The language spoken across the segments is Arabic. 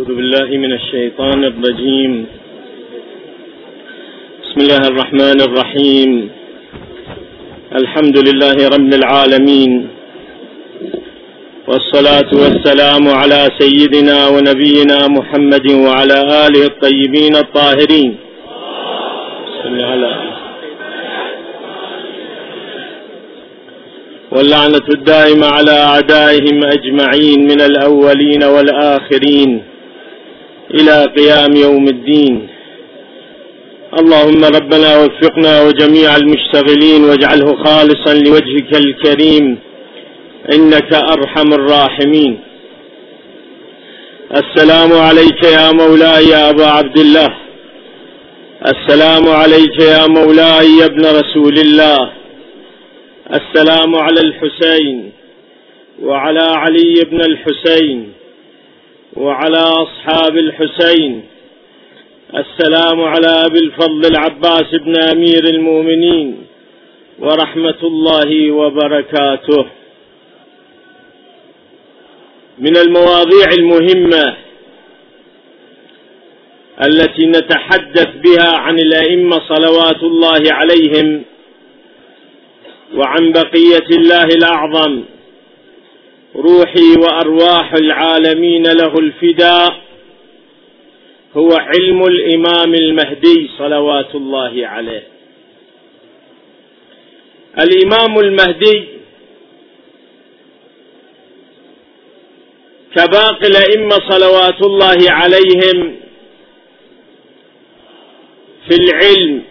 أعوذ بالله من الشيطان الرجيم. بسم الله الرحمن الرحيم. الحمد لله رب العالمين. والصلاة والسلام على سيدنا ونبينا محمد وعلى آله الطيبين الطاهرين. صل واللعنة الدائمة على أعدائهم أجمعين من الأولين والآخرين. إلى قيام يوم الدين. اللهم ربنا وفقنا وجميع المشتغلين واجعله خالصا لوجهك الكريم. إنك أرحم الراحمين. السلام عليك يا مولاي يا أبا عبد الله. السلام عليك يا مولاي يا ابن رسول الله. السلام على الحسين وعلى علي بن الحسين. وعلى أصحاب الحسين. السلام على أبي الفضل العباس بن أمير المؤمنين. ورحمة الله وبركاته. من المواضيع المهمة التي نتحدث بها عن الأئمة صلوات الله عليهم وعن بقية الله الأعظم. روحي وأرواح العالمين له الفداء. هو علم الإمام المهدي صلوات الله عليه. الإمام المهدي كباقي الأئمة صلوات الله عليهم في العلم.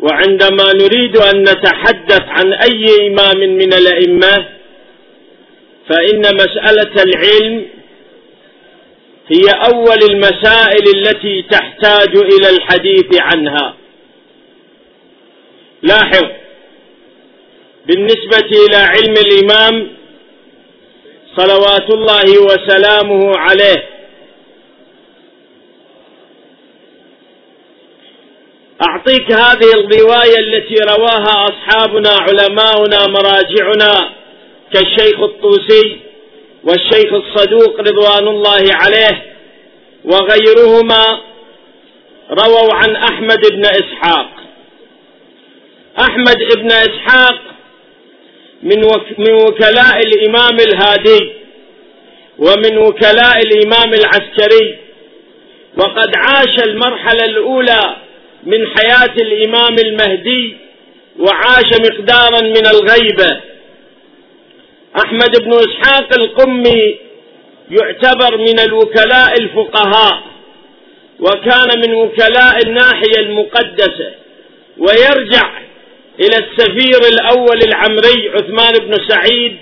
وعندما نريد أن نتحدث عن أي إمام من الأئمة فإن مسألة العلم هي أول المسائل التي تحتاج إلى الحديث عنها. لاحظ بالنسبة إلى علم الإمام صلوات الله وسلامه عليه أعطيك هذه الرواية التي رواها أصحابنا علماؤنا مراجعنا كالشيخ الطوسي والشيخ الصدوق رضوان الله عليه وغيرهما رووا عن أحمد بن إسحاق. أحمد بن إسحاق من, من وكلاء الإمام الهادي ومن وكلاء الإمام العسكري وقد عاش المرحلة الأولى من حياة الإمام المهدي وعاش مقدارا من الغيبة. أحمد بن إسحاق القمي يعتبر من الوكلاء الفقهاء وكان من وكلاء الناحية المقدسة ويرجع إلى السفير الأول العمري عثمان بن سعيد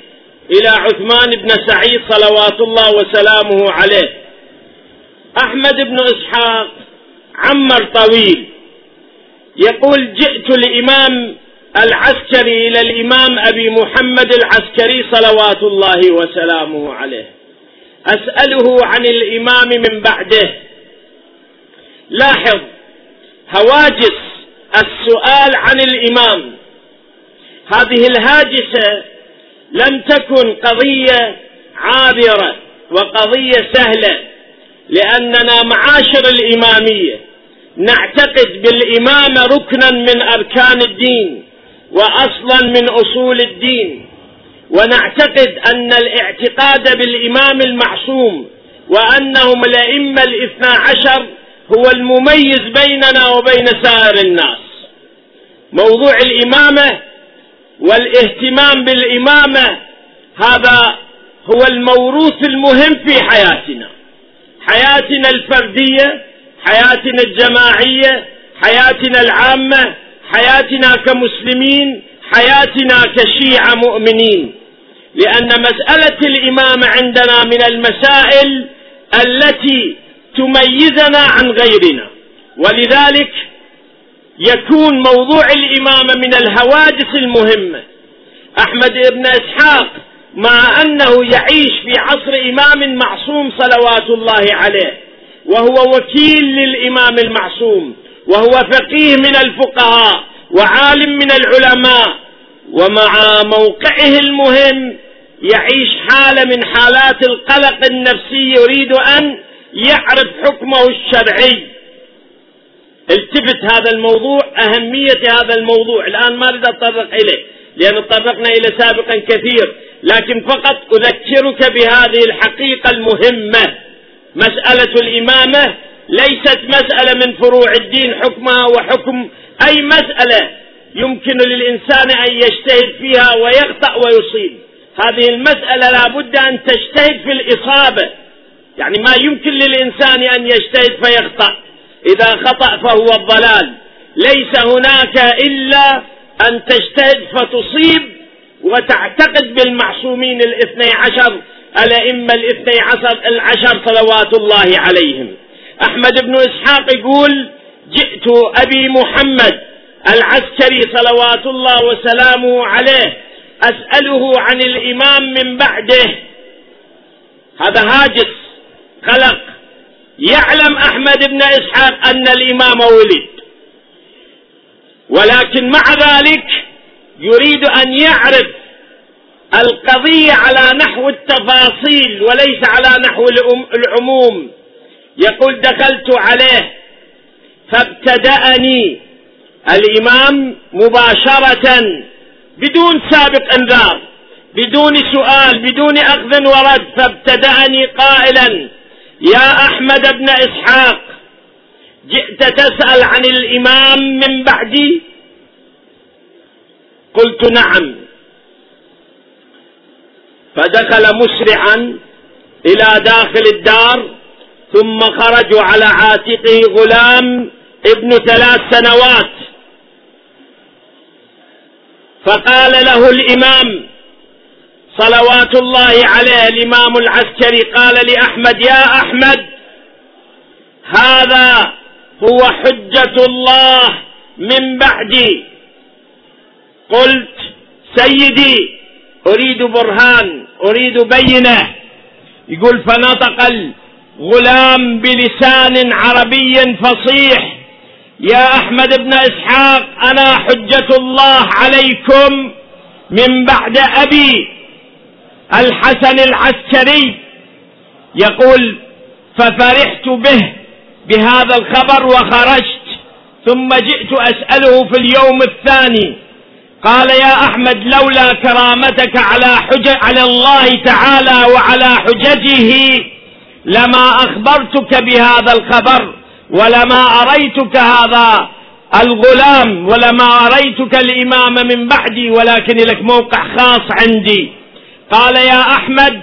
إلى عثمان بن سعيد صلوات الله وسلامه عليه. أحمد بن إسحاق عمر طويل يقول جئت الإمام العسكري إلى الإمام أبي محمد العسكري صلوات الله وسلامه عليه. أسأله عن الإمام من بعده. لاحظ هواجس السؤال عن الإمام. هذه الهاجسة لم تكن قضية عابرة وقضية سهلة لأننا معاشر الإمامية. نعتقد بالإمامة ركنا من أركان الدين. وأصلا من أصول الدين. ونعتقد أن الاعتقاد بالإمام المعصوم وأنهم الأئمة الاثنى عشر هو المميز بيننا وبين سائر الناس. موضوع الإمامة والاهتمام بالإمامة هذا هو الموروث المهم في حياتنا. حياتنا الفردية حياتنا الجماعية حياتنا العامة حياتنا كمسلمين حياتنا كشيعة مؤمنين. لأن مسألة الإمامة عندنا من المسائل التي تميزنا عن غيرنا. ولذلك يكون موضوع الإمامة من الهواجس المهمة أحمد بن إسحاق مع أنه يعيش في عصر إمام معصوم صلوات الله عليه وهو وكيل للإمام المعصوم. وهو فقيه من الفقهاء وعالم من العلماء ومع موقعه المهم يعيش حالة من حالات القلق النفسي يريد أن يعرف حكمه الشرعي. التفت هذا الموضوع أهمية هذا الموضوع الآن ما أريد أتطرق إليه لأن تطرقنا إلى سابقا كثير لكن فقط أذكرك بهذه الحقيقة المهمة مسألة الإمامة ليست مسألة من فروع الدين حكمها وحكم أي مسألة يمكن للإنسان أن يجتهد فيها ويخطأ ويصيب. هذه المسألة لا بد أن تجتهد في الإصابة. يعني ما يمكن للإنسان أن يجتهد فيخطأ. إذا خطأ فهو الضلال. ليس هناك إلا أن تجتهد فتصيب وتعتقد بالمعصومين الاثني عشر الأئمة الاثني عشر العشر صلوات الله عليهم. أحمد بن إسحاق يقول جئت أبي محمد العسكري صلوات الله وسلامه عليه أسأله عن الإمام من بعده. هذا هاجس خلق. يعلم أحمد بن إسحاق أن الإمام ولد. ولكن مع ذلك يريد أن يعرف القضية على نحو التفاصيل وليس على نحو العموم. يقول دخلت عليه فابتدأني. الإمام مباشرة بدون سابق إنذار بدون سؤال بدون أخذ ورد فابتدأني قائلا يا أحمد بن إسحاق جئت تسأل عن الإمام من بعدي؟ قلت نعم. فدخل مسرعا إلى داخل الدار ثم خرجوا على عاتقه غلام ابن ثلاث سنوات. فقال له الإمام صلوات الله عليه الإمام العسكري قال لأحمد يا أحمد هذا هو حجة الله من بعدي. قلت سيدي أريد برهان أريد بينة. يقول فنطق الغلام بلسان عربي فصيح. يا أحمد بن إسحاق أنا حجة الله عليكم من بعد أبي الحسن العسكري. يقول ففرحت به بهذا الخبر وخرجت ثم جئت أسأله في اليوم الثاني. قال يا أحمد لولا كرامتك على حجة على الله تعالى وعلى حججه لما أخبرتك بهذا الخبر ولما أريتك هذا الغلام ولما أريتك الإمام من بعدي ولكن لك موقع خاص عندي. قال يا أحمد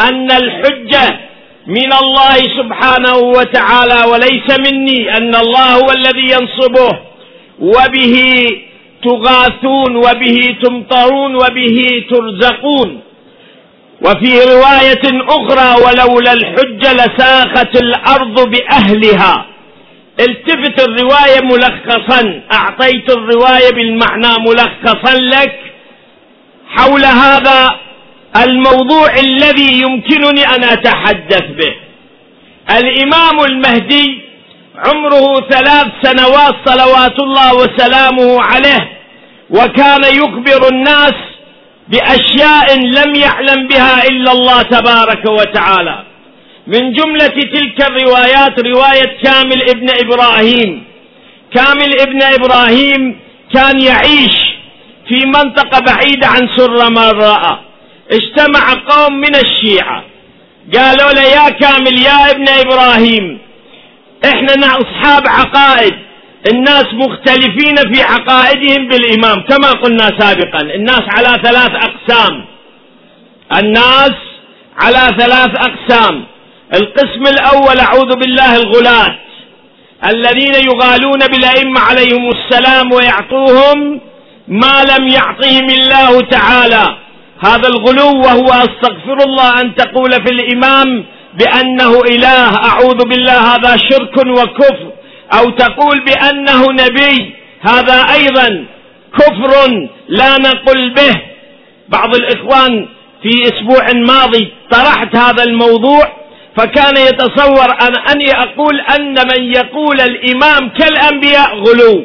أن الحجة من الله سبحانه وتعالى وليس مني أن الله هو الذي ينصبه وبه تغاثون وبه تمطرون وبه ترزقون. وفي رواية أخرى ولولا الحجة لساخت الأرض بأهلها. التفت الرواية ملخصا. أعطيت الرواية بالمعنى ملخصا لك. حول هذا الموضوع الذي يمكنني أن أتحدث به. الإمام المهدي عمره ثلاث سنوات صلوات الله وسلامه عليه وكان يخبر الناس بأشياء لم يعلم بها إلا الله تبارك وتعالى. من جملة تلك الروايات رواية كامل ابن إبراهيم. كامل ابن إبراهيم كان يعيش في منطقة بعيدة عن سر مرأة اجتمع قوم من الشيعة. قالوا له يا كامل يا ابن إبراهيم إحنا أصحاب عقائد. الناس مختلفين في عقائدهم بالإمام كما قلنا سابقا. الناس على ثلاث أقسام. الناس على ثلاث أقسام. القسم الأول أعوذ بالله الغلاة. الذين يغالون بالأئمة عليهم السلام ويعطوهم ما لم يعطهم الله تعالى. هذا الغلو وهو أستغفر الله أن تقول في الإمام بأنه إله. أعوذ بالله هذا شرك وكفر. أو تقول بأنه نبي هذا أيضا كفر لا نقل به. بعض الإخوان في أسبوع ماضي طرحت هذا الموضوع فكان يتصور أن أني أقول أن من يقول الإمام كالأنبياء غلو.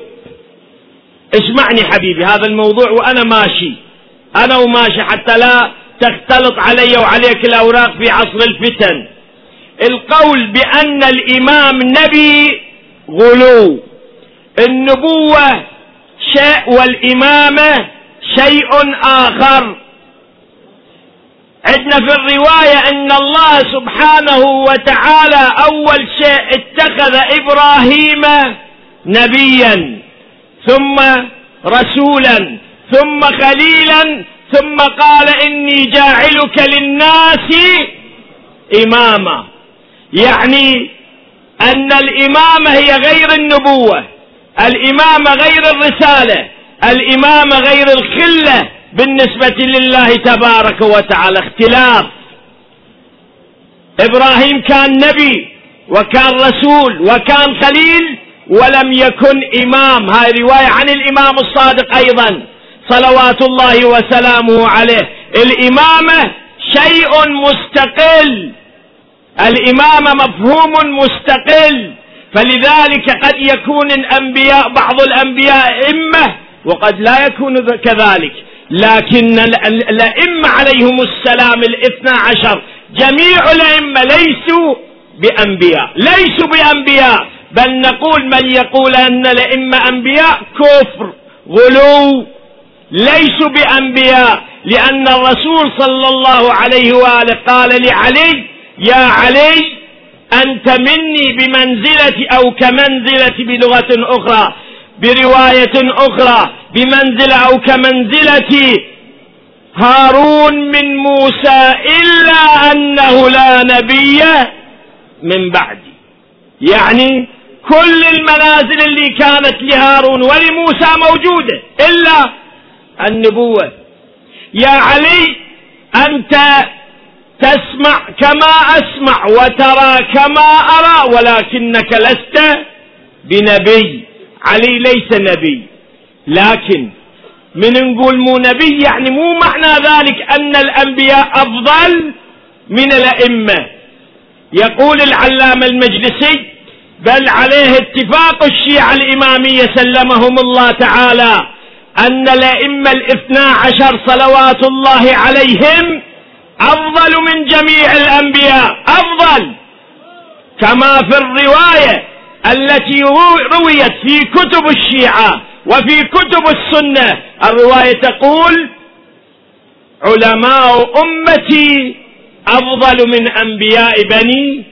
اسمعني حبيبي هذا الموضوع وأنا ماشي. أنا وماشي حتى لا تختلط علي وعليك الأوراق في عصر الفتن. القول بأن الإمام نبي غلو. النبوة شيء والإمامة شيء آخر. عندنا في الرواية أن الله سبحانه وتعالى أول شيء اتخذ إبراهيم نبيا ثم رسولا ثم خليلا ثم قال إني جاعلك للناس إماما. يعني أن الإمامة هي غير النبوة الإمامة غير الرسالة الإمامة غير الخلة بالنسبة لله تبارك وتعالى. اختلاف. إبراهيم كان نبي وكان رسول وكان خليل ولم يكن إمام. هاي رواية عن الإمام الصادق أيضا. صلوات الله وسلامه عليه. الإمامة شيء مستقل. الإمامة مفهوم مستقل فلذلك قد يكون الأنبياء بعض الأنبياء إمة وقد لا يكون كذلك. لكن الأئمة عليهم السلام الاثنى عشر جميع الأئمة ليسوا بأنبياء ليسوا بأنبياء. بل نقول من يقول أن الأئمة أنبياء؟ كفر غلو. ليسوا بأنبياء لأن الرسول صلى الله عليه وآله قال لعلي يا علي أنت مني بمنزلة أو كمنزلة بلغة أخرى برواية أخرى بمنزلة أو كمنزلة. هارون من موسى إلا أنه لا نبي من بعدي. يعني كل المنازل اللي كانت لهارون ولموسى موجودة إلا النبوة. يا علي أنت تسمع كما أسمع وترى كما أرى ولكنك لست بنبي. علي ليس نبي. لكن من نقول مو نبي يعني مو معنى ذلك أن الأنبياء أفضل من الأئمة. يقول العلامة المجلسي بل عليه اتفاق الشيعة الإمامية سلمهم الله تعالى أن الأئمة الاثنا عشر صلوات الله عليهم أفضل من جميع الأنبياء أفضل. كما في الرواية التي رويت في كتب الشيعة وفي كتب السنة الرواية تقول علماء أمتي أفضل من أنبياء بني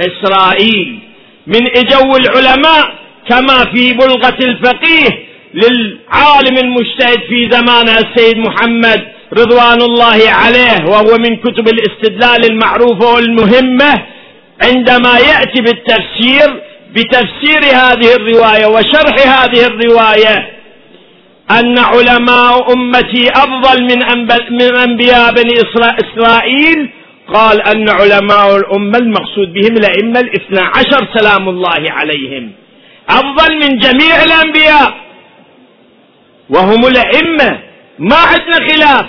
إسرائيل. من إجو العلماء كما في بلغة الفقيه للعالم المجتهد في زمانها السيد محمد رضوان الله عليه وهو من كتب الاستدلال المعروفة والمهمة عندما يأتي بالتفسير بتفسير هذه الرواية وشرح هذه الرواية أن علماء أمتي أفضل من, من أنبياء بني إسرائيل قال أن علماء الأمة المقصود بهم الأئمة الاثنى عشر سلام الله عليهم. أفضل من جميع الأنبياء. وهم الأئمة. ما عندنا خلاف.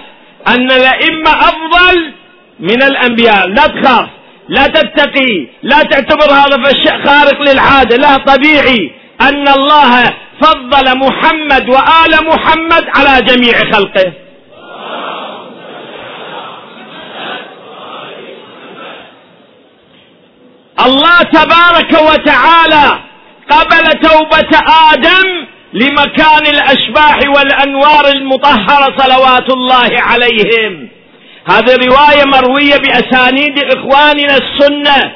أن الأئمة أفضل من الأنبياء. لا تخاف. لا تتقي. لا تعتبر هذا خارق للعادة. لا طبيعي أن الله فضل محمد وآل محمد على جميع خلقه. الله تبارك وتعالى قبل توبة آدم لمكان الأشباح والأنوار المطهرة صلوات الله عليهم. هذه رواية مروية بأسانيد إخواننا السنة.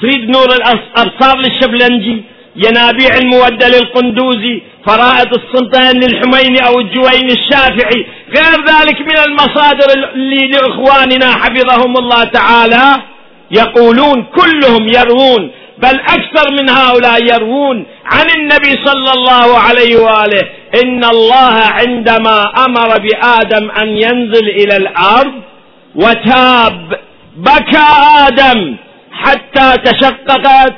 تريد نور الأبصار للشبلنجي ينابيع المودة للقندوزي فرائض السلطان للحميني أو الجويني الشافعي. غير ذلك من المصادر اللي لإخواننا حفظهم الله تعالى. يقولون كلهم يروون بل أكثر من هؤلاء يروون عن النبي صلى الله عليه وآله. إن الله عندما أمر بآدم أن ينزل إلى الأرض وتاب بكى آدم حتى تشققت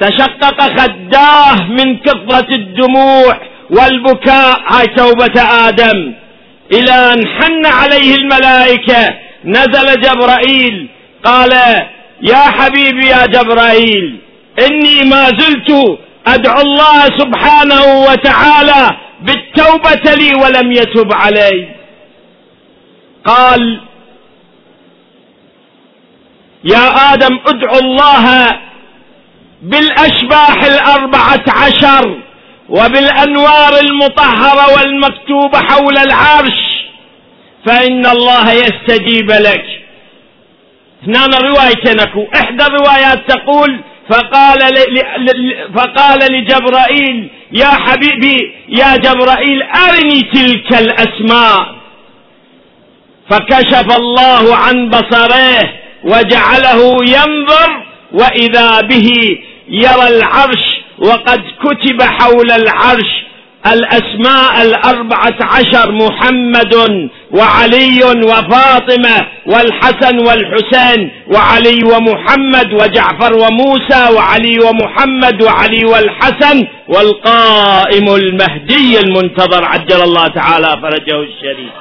تشقق خداه من كثرة الدموع والبكاء. هاي توبة آدم. إلى أن حن عليه الملائكة. نزل جبرائيل. قال يا حبيبي يا جبرائيل إني ما زلت أدعو الله سبحانه وتعالى بالتوبة لي ولم يتب علي. قال يا آدم ادعو الله بالأشباح الأربعة عشر وبالأنوار المطهرة والمكتوبة حول العرش فإن الله يستجيب لك. اثنان روايتين اكو إحدى الروايات تقول فقال فقال لجبرائيل يا حبيبي يا جبرائيل أرني تلك الأسماء. فكشف الله عن بصره وجعله ينظر وإذا به يرى العرش وقد كتب حول العرش الأسماء الأربعة عشر محمد وعلي وفاطمة والحسن والحسين وعلي ومحمد وجعفر وموسى وعلي ومحمد وعلي والحسن والقائم المهدي المنتظر عجل الله تعالى فرجه الشريف.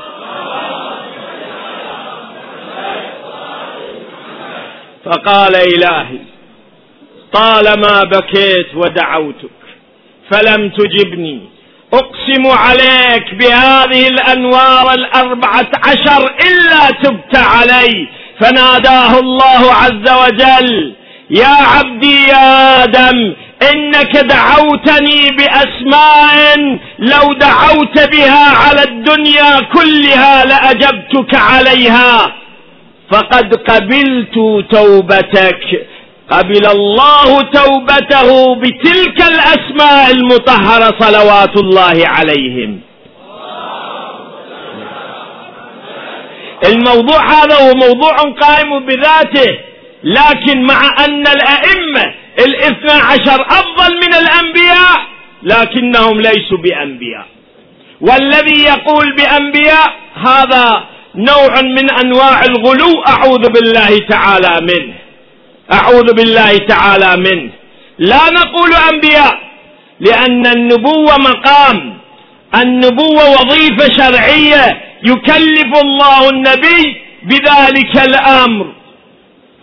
فقال إلهي طالما بكيت ودعوتك فلم تجبني. أقسم عليك بهذه الأنوار الأربعة عشر إلا تبت علي. فناداه الله عز وجل يا عبدي يا آدم إنك دعوتني بأسماء لو دعوت بها على الدنيا كلها لأجبتك عليها. فقد قبلت توبتك. قبل الله توبته بتلك الأسماء المطهرة صلوات الله عليهم. الموضوع هذا هو موضوع قائم بذاته لكن مع أن الأئمة الاثنى عشر أفضل من الأنبياء لكنهم ليسوا بأنبياء. والذي يقول بأنبياء هذا نوع من أنواع الغلو أعوذ بالله تعالى منه. أعوذ بالله تعالى منه. لا نقول أنبياء لأن النبوة مقام. النبوة وظيفة شرعية يكلف الله النبي بذلك الأمر.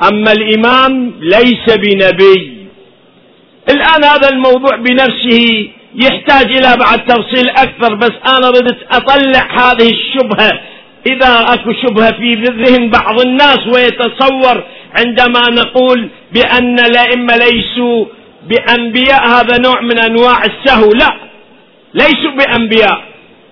أما الإمام ليس بنبي. الآن هذا الموضوع بنفسه يحتاج إلى بعد تفصيل أكثر بس أنا ردت أطلع هذه الشبهة. إذا أكو شبهة في ذهن بعض الناس ويتصور عندما نقول بأن الأئمة ليسوا بأنبياء هذا نوع من أنواع السهو. لا ليسوا بأنبياء.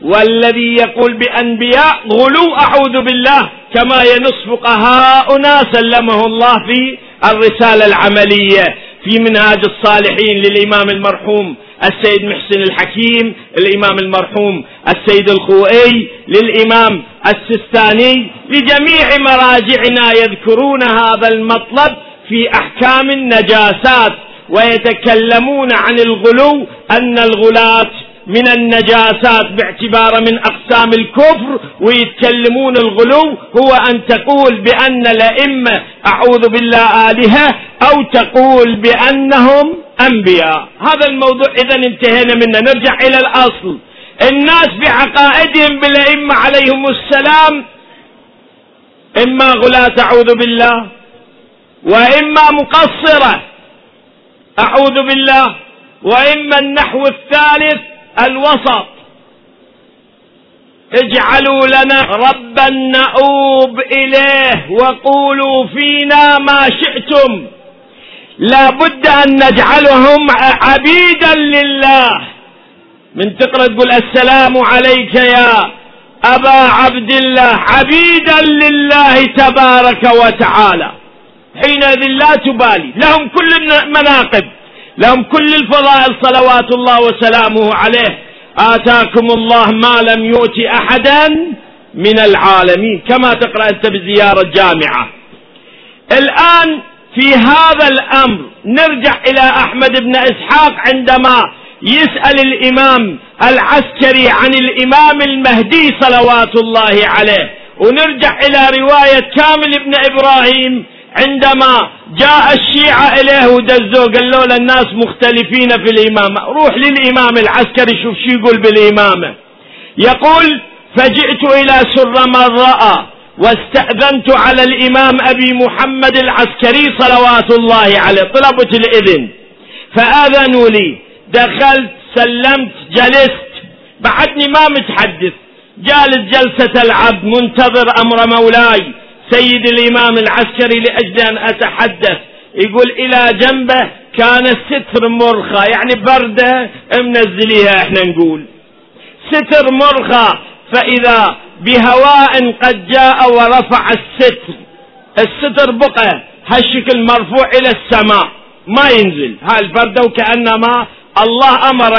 والذي يقول بأنبياء غلو أعوذ بالله كما ينص فقهاؤنا سلمه الله في الرسالة العملية في منهاج الصالحين للإمام المرحوم السيد محسن الحكيم الإمام المرحوم السيد الخوئي للإمام السستاني لجميع مراجعنا يذكرون هذا المطلب في أحكام النجاسات ويتكلمون عن الغلو أن الغلاة من النجاسات باعتبار من أقسام الكفر ويتكلمون الغلو هو أن تقول بأن الأئمة أعوذ بالله آلهة أو تقول بأنهم أنبياء. هذا الموضوع إذا انتهينا منه. نرجع إلى الأصل. الناس بعقائدهم بالأئمة عليهم السلام. إما غلاة أعوذ بالله وإما مقصرة أعوذ بالله وإما النحو الثالث الوسط. اجعلوا لنا ربا نؤوب إليه وقولوا فينا ما شئتم. لا بد أن نجعلهم عبيدا لله. من تقرأ تقول السلام عليك يا أبا عبد الله عبيدا لله تبارك وتعالى. حينئذ لا تبالي. لهم كل المناقب لهم كل الفضائل صلوات الله وسلامه عليه. آتاكم الله ما لم يؤت أحدا من العالمين. كما تقرأ أنت بزيارة جامعة. الآن في هذا الأمر نرجع إلى أحمد بن إسحاق عندما يسأل الإمام العسكري عن الإمام المهدي صلوات الله عليه. ونرجع إلى رواية كامل بن إبراهيم عندما جاء الشيعة إليه ودزوه قال له الناس مختلفين في الإمامة روح للإمام العسكري شوف شو يقول بالإمامة يقول فجئت إلى سر من رأى واستأذنت على الإمام أبي محمد العسكري صلوات الله عليه طلبت الإذن. فآذنوا لي. دخلت سلمت جلست. بعدني ما متحدث. جالس جلسة العبد منتظر أمر مولاي. سيد الإمام العسكري لأجل أن أتحدث. يقول إلى جنبه كان الستر مرخى يعني بردة منزليها إحنا نقول. ستر مرخى فإذا بهواء قد جاء ورفع الستر. الستر بقى هالشكل مرفوع إلى السماء ما ينزل. هاي البردة وكأنما الله أمر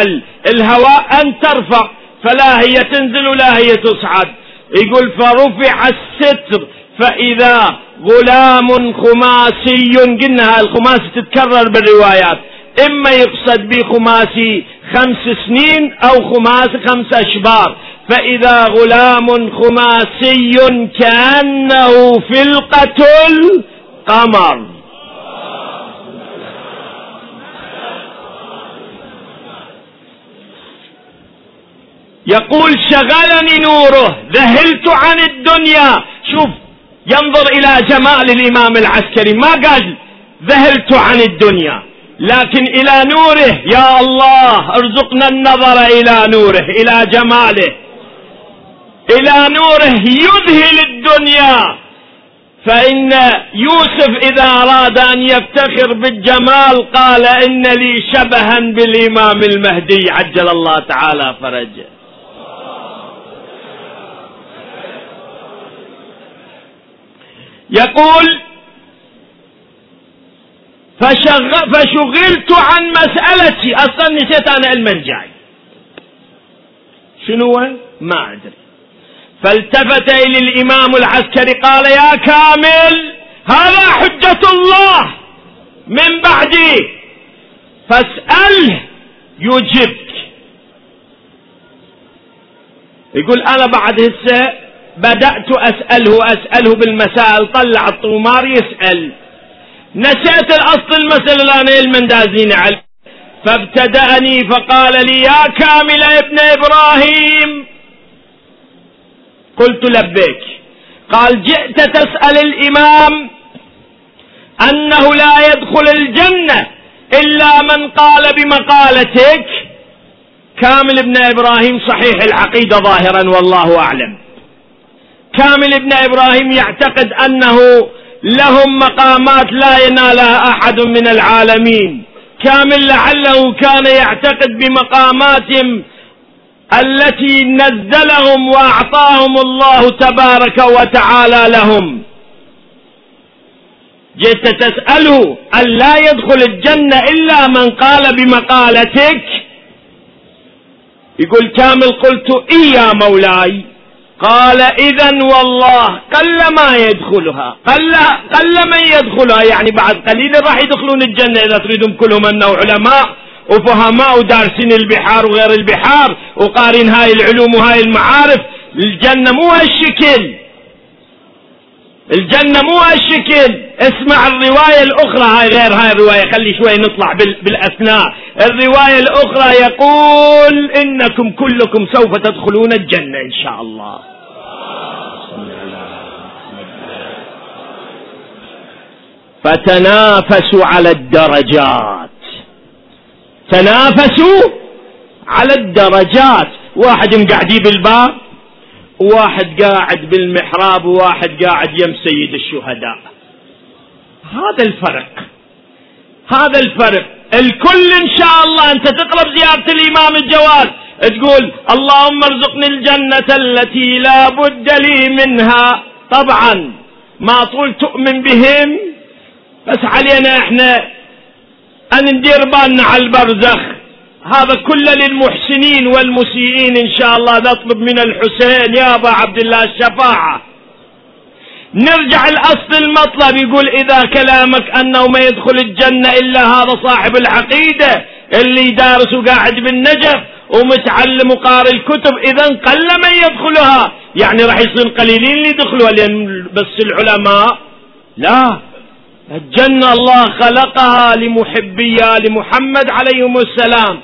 الهواء أن ترفع فلا هي تنزل ولا هي تصعد. يقول فرفع الستر فإذا غلام خماسي قلنا الخماسي تتكرر بالروايات. إما يقصد بخماسي خمس سنين أو خماس خمس أشبار. فإذا غلام خماسي كأنه فلقة القمر. يقول شغلني نوره ذهلت عن الدنيا. شوف ينظر إلى جمال الإمام العسكري. ما قال ذهلت عن الدنيا. لكن إلى نوره يا الله أرزقنا النظر إلى نوره إلى جماله. إلى نوره يذهل الدنيا. فإن يوسف إذا أراد أن يفتخر بالجمال قال إن لي شبها بالإمام المهدي عجل الله تعالى فرجه. يقول فشغ... فشغلت عن مسألتي. أصلا نسيت أنا المنجاي شنو ما أدري. فالتفت إلى الإمام العسكري قال يا كامل هذا حجة الله. من بعدي. فاسأله يجبك. يقول أنا بعد هسه بدأت أسأله أسأله بالمسائل طلع الطومار يسأل. نسيت الأصل المسألة الآن المندازين عليه فابتدأني فقال لي يا كامل ابن إبراهيم. قلت لبيك قال جئت تسأل الإمام أنه لا يدخل الجنة إلا من قال بمقالتك. كامل ابن إبراهيم صحيح العقيدة ظاهرا والله أعلم. كامل ابن إبراهيم يعتقد أنه لهم مقامات لا ينالها أحد من العالمين. كامل لعله كان يعتقد بمقاماتهم التي نزلهم وأعطاهم الله تبارك وتعالى لهم. جئت تساله أن لا يدخل الجنة إلا من قال بمقالتك؟ يقول كامل قلت اي يا مولاي. قال اذا والله قل ما يدخلها. قل قل من يدخلها. يعني بعد قليل راح يدخلون الجنة إذا تريدون كلهم انه علماء وفهماء ودارسين البحار وغير البحار وقارين هاي العلوم وهاي المعارف. الجنة مو هالشكل. الجنة مو هالشكل اسمع الرواية الأخرى. هاي غير هاي الرواية. خلي شوي نطلع بالأثناء. الرواية الأخرى يقول إنكم كلكم سوف تدخلون الجنة إن شاء الله. فتنافسوا على الدرجات. تنافسوا على الدرجات. واحد مقعدي بالباب وواحد قاعد بالمحراب وواحد قاعد يم سيد الشهداء. هذا الفرق. هذا الفرق. الكل إن شاء الله أنت تقرب زيارة الإمام الجواد تقول اللهم ارزقني الجنة التي لا بد لي منها. طبعا ما طول تؤمن بهم بس علينا إحنا أن ندير بالنا على البرزخ. هذا كله للمحسنين والمسيئين إن شاء الله. نطلب من الحسين يا أبا عبد الله الشفاعة. نرجع الأصل المطلب. يقول إذا كلامك أنه ما يدخل الجنة إلا هذا صاحب العقيدة اللي دارس وقاعد بالنجف ومتعلم وقارئ الكتب إذا قل من يدخلها. يعني راح يصير قليلين اللي يدخلوها لأن بس العلماء. لا. الجنة الله خلقها لمحبيها لمحمد عليهم السلام.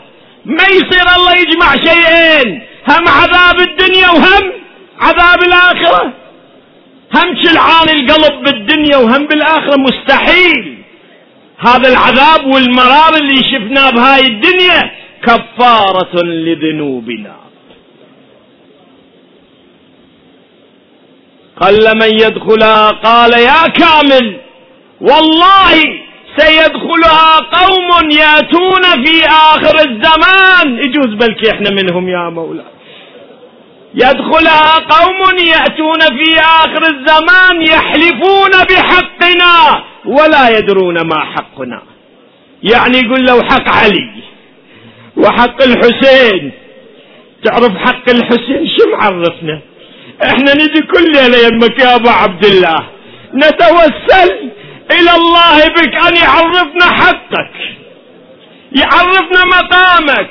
ما يصير الله يجمع شيئين. هم عذاب الدنيا وهم عذاب الآخرة. هم شلعان القلب بالدنيا وهم بالآخرة مستحيل. هذا العذاب والمرار اللي شفناه بهاي الدنيا كفارة لذنوبنا. قل من يدخلها قال يا كامل والله سيدخلها قوم يأتون في آخر الزمان. يجوز بلكي إحنا منهم يا مولاي يدخلها قوم يأتون في آخر الزمان يحلفون بحقنا ولا يدرون ما حقنا. يعني يقول له حق علي وحق الحسين. تعرف حق الحسين شو معرفنا؟ إحنا نجي كل ليلة يمك يا أبو عبد الله. نتوسل إلى الله بك أن يعرفنا حقك يعرفنا مقامك.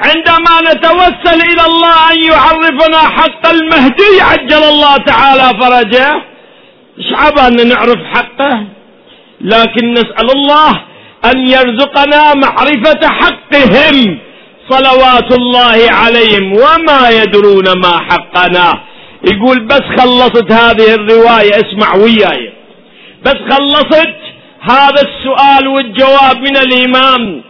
عندما نتوسل إلى الله أن يعرفنا حق المهدي عجل الله تعالى فرجه. إيش أن نعرف حقه لكن نسأل الله أن يرزقنا معرفة حقهم. صلوات الله عليهم وما يدرون ما حقنا. يقول بس خلصت هذه الرواية اسمع وياي. بس خلصت. هذا السؤال والجواب من الإمام.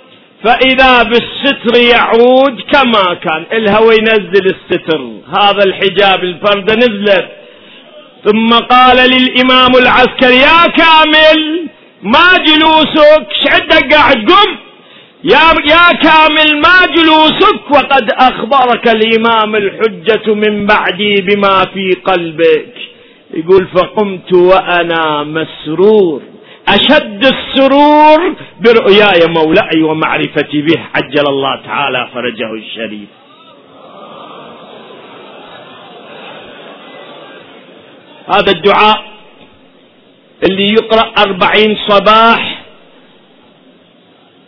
فإذا بالستر يعود كما كان. الهوى ينزل الستر. هذا الحجاب الفرده نزلت ثم قال للإمام العسكري يا كامل ما جلوسك. شعدك قاعد؟ قم. يا يا كامل ما جلوسك. وقد أخبرك الإمام الحجة من بعدي بما في قلبك. يقول فقمت وأنا مسرور. أشد السرور برؤياي مولاي ومعرفتي به. عجل الله تعالى فرجه الشريف. هذا الدعاء اللي يقرأ أربعين صباح.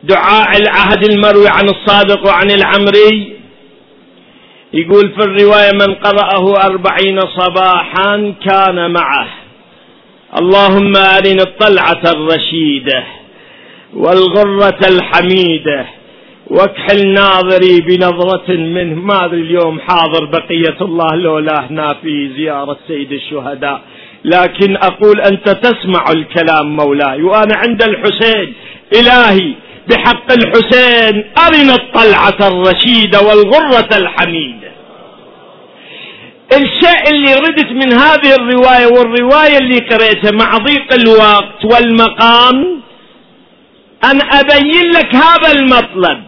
دعاء العهد المروي عن الصادق وعن العمري. يقول في الرواية من قرأه أربعين صباحا كان معه. اللهم أرنا الطلعة الرشيدة والغرة الحميدة واكحل ناظري بنظرة منه. ما أدري اليوم حاضر بقية الله لولا هنا في زيارة سيد الشهداء. لكن أقول أنت تسمع الكلام مولاي وأنا عند الحسين. إلهي بحق الحسين أرنا الطلعة الرشيدة والغرة الحميدة. الشيء اللي ردت من هذه الرواية والرواية اللي قريتها مع ضيق الوقت والمقام أن أبين لك هذا المطلب.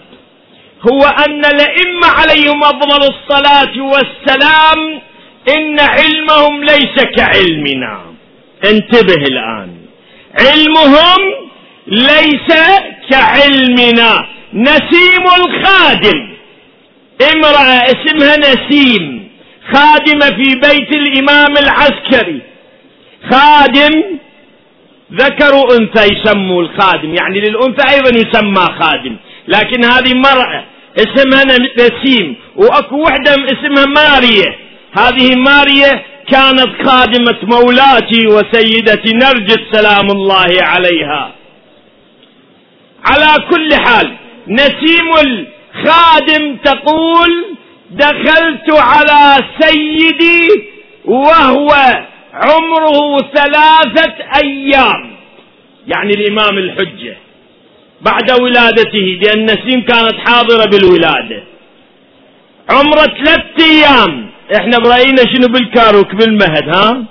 هو أن الأئمة عليهم أفضل الصلاة والسلام إن علمهم ليس كعلمنا. انتبه الآن. علمهم ليس كعلمنا. نسيم الخادم. امرأة اسمها نسيم خادمة في بيت الإمام العسكري. خادم ذكر أنثى يسموا الخادم يعني للأنثى أيضا يسمى خادم. لكن هذه مرأة اسمها نسيم وأكو وحدة اسمها مارية. هذه مارية كانت خادمة مولاتي وسيدتي نرجس سلام الله عليها. على كل حال نسيم الخادم تقول دخلت على سيدي وهو عمره ثلاثة أيام. يعني الإمام الحجة بعد ولادته لأن نسيم كانت حاضرة بالولادة. عمره ثلاثة أيام. إحنا برأينا شنو بالكاروك بالمهد ها؟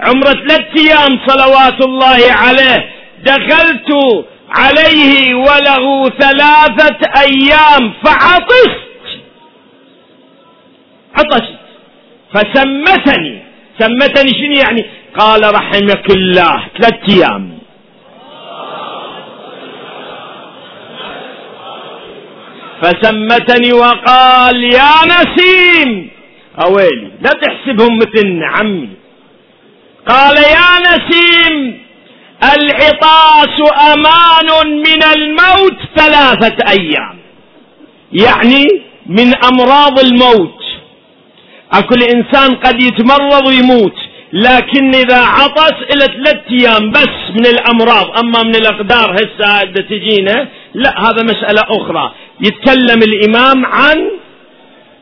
عمرة ثلاثة أيام صلوات الله عليه. دخلت عليه وله ثلاثة أيام فعطست عطست فسمتني. سمتني شنو يعني؟ قال رحمك الله. ثلاثة أيام. فسمتني وقال يا نسيم. أويلي لا تحسبهم مثلنا عمي. قال يا نسيم العطاس أمان من الموت ثلاثة أيام. يعني من أمراض الموت. أكو الإنسان قد يتمرض ويموت لكن إذا عطس إلى ثلاث أيام بس من الأمراض. أما من الأقدار هسه تجينا لا هذا مسألة أخرى. يتكلم الإمام عن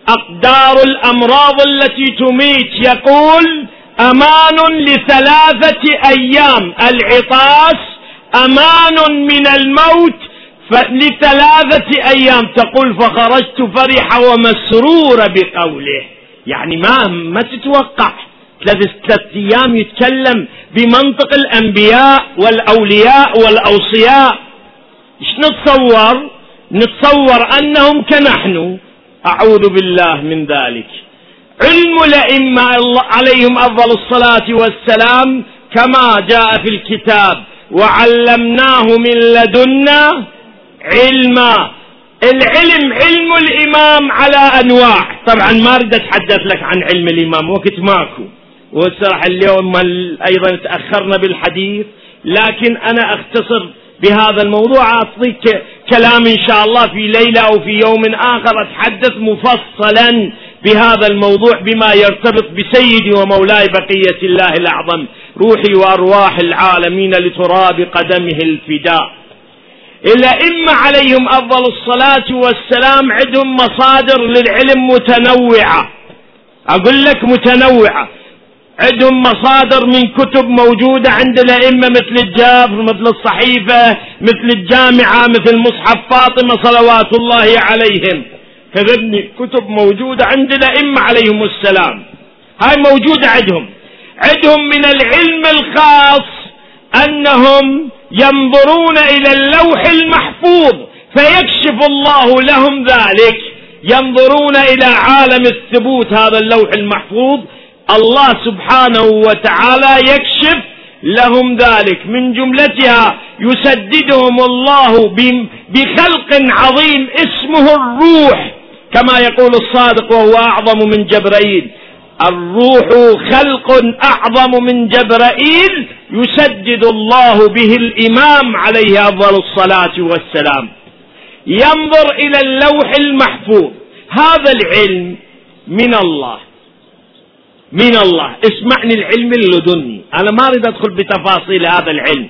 أقدار الأمراض التي تميت يقول أمان لثلاثة أيام. العطاس أمان من الموت لثلاثة أيام. تقول فخرجت فرحه ومسروره بقوله. يعني ما ما تتوقع. ثلاث أيام يتكلم بمنطق الأنبياء والأولياء والأوصياء. إيش نتصور؟ نتصور أنهم كنحن أعوذ بالله من ذلك. علم الأئمة عليهم أفضل الصلاة والسلام كما جاء في الكتاب. وعلمناه من لدنا علما. العلم علم الإمام على أنواع. طبعا ما أريد أتحدث لك عن علم الإمام وقت ماكو. وصراحة اليوم أيضا تأخرنا بالحديث لكن أنا أختصر بهذا الموضوع. أعطيك كلام إن شاء الله في ليلة أو في يوم آخر أتحدث مفصلا بهذا الموضوع بما يرتبط بسيدي ومولاي بقية الله الأعظم روحي وأرواح العالمين لتراب قدمه الفداء. الأئمة عليهم أفضل الصلاة والسلام عندهم مصادر للعلم متنوعة. أقول لك متنوعة. عندهم مصادر من كتب موجودة عند الأئمة مثل الجافر مثل الصحيفة مثل الجامعة مثل مصحف فاطمة صلوات الله عليهم. كذبني كتب موجودة عند الأئمة عليهم السلام. هاي موجودة عندهم. عندهم من العلم الخاص أنهم ينظرون إلى اللوح المحفوظ فيكشف الله لهم ذلك. ينظرون إلى عالم الثبوت هذا اللوح المحفوظ. الله سبحانه وتعالى يكشف لهم ذلك. من جملتها يسددهم الله بخلق عظيم اسمه الروح. كما يقول الصادق وهو أعظم من جبرائيل. الروح خلق أعظم من جبرائيل يسدد الله به الإمام عليه أفضل الصلاة والسلام. ينظر إلى اللوح المحفوظ. هذا العلم من الله. من الله. اسمعني العلم اللدني أنا ما أريد أدخل بتفاصيل هذا العلم.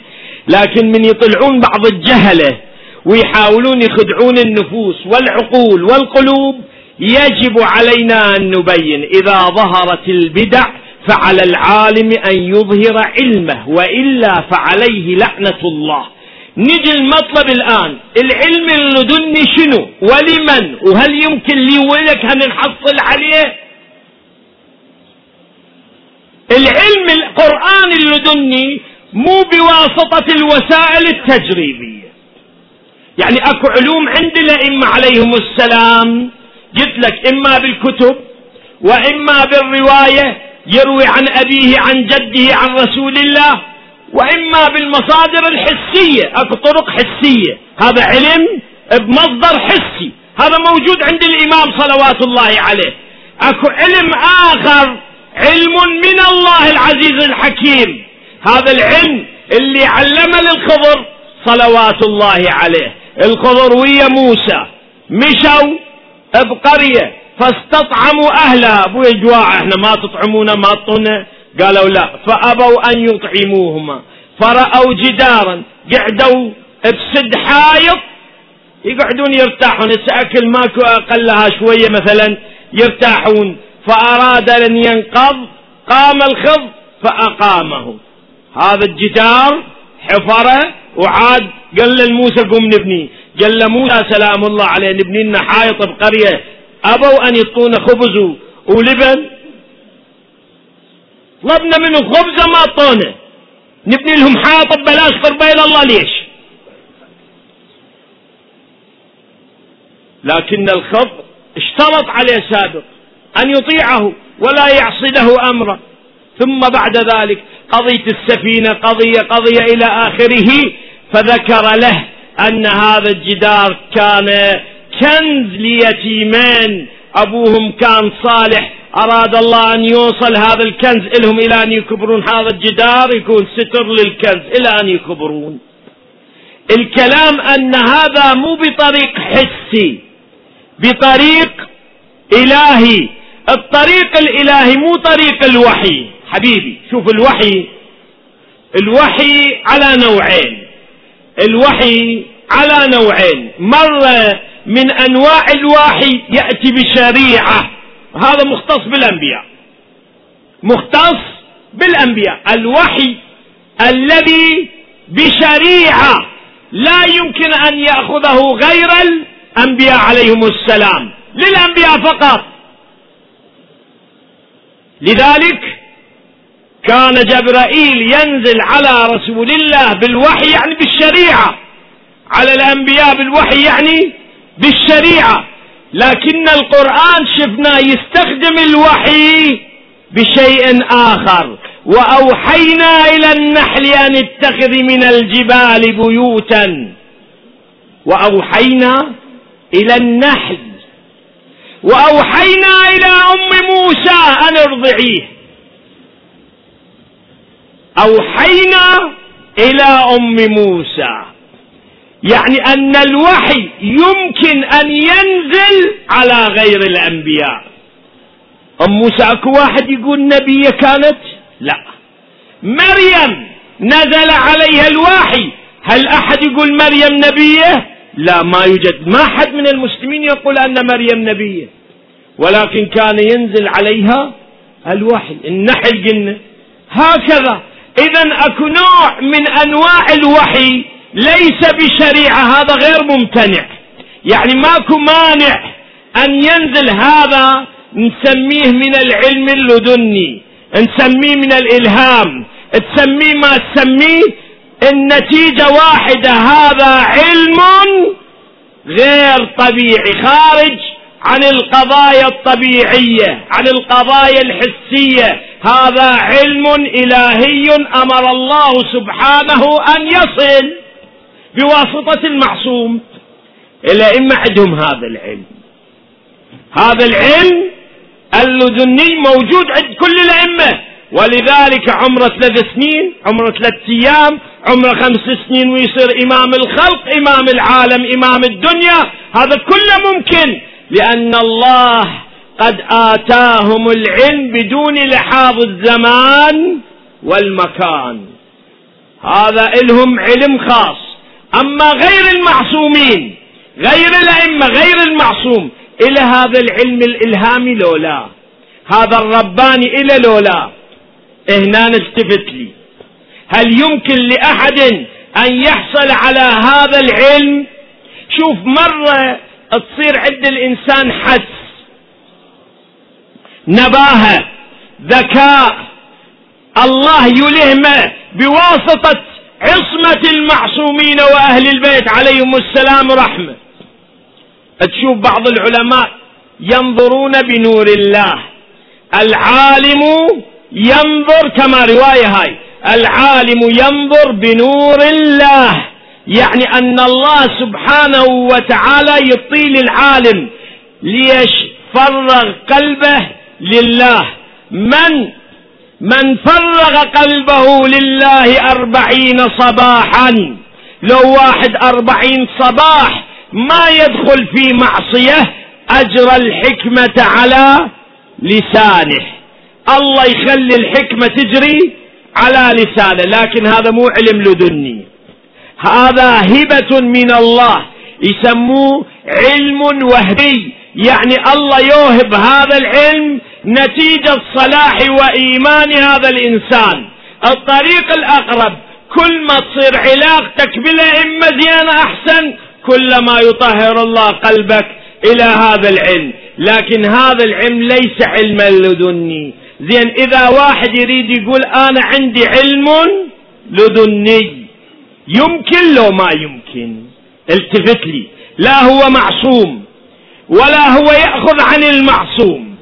لكن من يطلعون بعض الجهلة ويحاولون يخدعون النفوس والعقول والقلوب يجب علينا أن نبين إذا ظهرت البدع فعلى العالم أن يظهر علمه وإلا فعليه لعنة الله. نجي المطلب الآن. العلم اللدني شنو؟ ولمن؟ وهل يمكن لي ولك أن نحصل عليه؟ العلم القرآن اللدني مو بواسطة الوسائل التجريبية. يعني أكو علوم عند الأئمة عليهم السلام قلت لك إما بالكتب وإما بالرواية يروي عن أبيه عن جده عن رسول الله وإما بالمصادر الحسية أكو طرق حسية. هذا علم بمصدر حسي. هذا موجود عند الإمام صلوات الله عليه. أكو علم آخر علم من الله العزيز الحكيم. هذا العلم اللي علم للخضر صلوات الله عليه. الخضر ويا موسى مشوا بقرية فاستطعموا أهلها. أبوي جواع إحنا ما تطعمونا ما تطونا قالوا لا فأبوا أن يطعموهما. فرأوا جدارا قعدوا بسد حائط يقعدون يرتاحون. أكل ماكو أقلها شوية مثلا يرتاحون. فأراد أن ينقض قام الخض فأقامه. هذا الجدار حفرة وعاد قال لموسى قم نبني. قال لموسى سلام الله عليه نبني لنا حائط بقرية. أبوا أن يعطونا خبز ولبن. طلبنا منه خبزة ما أعطونا نبني لهم حائط ببلاش قربة إلى الله ليش؟ لكن الخض اشترط عليه سابق. أن يطيعه ولا يعصي له أمرا. ثم بعد ذلك قضية السفينة قضية قضية إلى آخره فذكر له أن هذا الجدار كان كنز ليتيمين. أبوهم كان صالح أراد الله أن يوصل هذا الكنز لهم إلى أن يكبرون. هذا الجدار يكون ستر للكنز إلى أن يكبرون. الكلام أن هذا مو بطريق حسي بطريق إلهي. الطريق الإلهي مو طريق الوحي. حبيبي شوف الوحي. الوحي على نوعين. الوحي على نوعين. مرة من أنواع الوحي يأتي بشريعة. هذا مختص بالأنبياء. مختص بالأنبياء. الوحي الذي بشريعة لا يمكن أن يأخذه غير الأنبياء عليهم السلام. للأنبياء فقط. لذلك كان جبرائيل ينزل على رسول الله بالوحي يعني بالشريعة. على الأنبياء بالوحي يعني بالشريعة. لكن القرآن شفنا يستخدم الوحي بشيء آخر. وأوحينا إلى النحل أن اتخذ من الجبال بيوتا. وأوحينا إلى النحل وأوحينا إلى أم موسى أن ارضعيه. أوحينا إلى أم موسى. يعني أن الوحي يمكن أن ينزل على غير الأنبياء. أم موسى أكو واحد يقول نبية كانت؟ لا. مريم نزل عليها الوحي. هل أحد يقول مريم نبية؟ لا ما يوجد. ما حد من المسلمين يقول أن مريم نبية. ولكن كان ينزل عليها الوحي. النحل قلنا هكذا. إذا أكو نوع من أنواع الوحي ليس بشريعة. هذا غير ممتنع. يعني ماكو مانع أن ينزل هذا نسميه من العلم اللدني نسميه من الإلهام. تسميه ما تسميه النتيجة واحدة هذا علم غير طبيعي خارج عن القضايا الطبيعية عن القضايا الحسية. هذا علم إلهي أمر الله سبحانه أن يصل بواسطة المعصوم. الأئمة عندهم هذا العلم. هذا العلم اللدني موجود عند كل الأئمة. ولذلك عمرة ثلاث سنين عمرة ثلاث أيام عمره خمس سنين ويصير إمام الخلق إمام العالم إمام الدنيا. هذا كله ممكن لأن الله قد آتاهم العلم بدون لحاظ الزمان والمكان. هذا إلهم علم خاص. أما غير المعصومين غير الأئمة غير المعصوم إلى هذا العلم الإلهامي لولا. هذا الرباني إلى لولا. هنا نلتفت لي. هل يمكن لأحد أن يحصل على هذا العلم؟ شوف مرة تصير عند الإنسان حس نباهة ذكاء الله يلهمه بواسطة عصمة المعصومين وأهل البيت عليهم السلام رحمة تشوف بعض العلماء ينظرون بنور الله العالم ينظر كما رواية هاي. العالم ينظر بنور الله. يعني أن الله سبحانه وتعالى يطيل العالم ليش فرغ قلبه لله. من؟ من فرغ قلبه لله أربعين صباحا. لو واحد أربعين صباح ما يدخل في معصية أجرى الحكمة على لسانه. الله يخلي الحكمة تجري على لسانه لكن هذا مو علم لدني. هذا هبة من الله يسموه علم وهبي يعني الله يوهب هذا العلم نتيجة صلاح وإيمان هذا الإنسان. الطريق الأقرب كل ما تصير علاقتك بالأئمة زينة أحسن كلما يطهر الله قلبك إلى هذا العلم. لكن هذا العلم ليس علما لدني. زين إذا واحد يريد يقول أنا عندي علم لدني يمكن لو ما يمكن. التفت لي. لا هو معصوم ولا هو يأخذ عن المعصوم.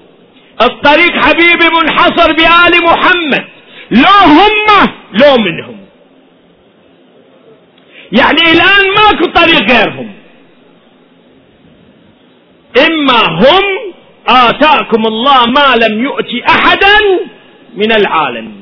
الطريق حبيبي منحصر بآل محمد لو هم لو منهم. يعني الآن ماكو طريق غيرهم. إما هم آتاكم الله ما لم يؤتي أحدا من العالم.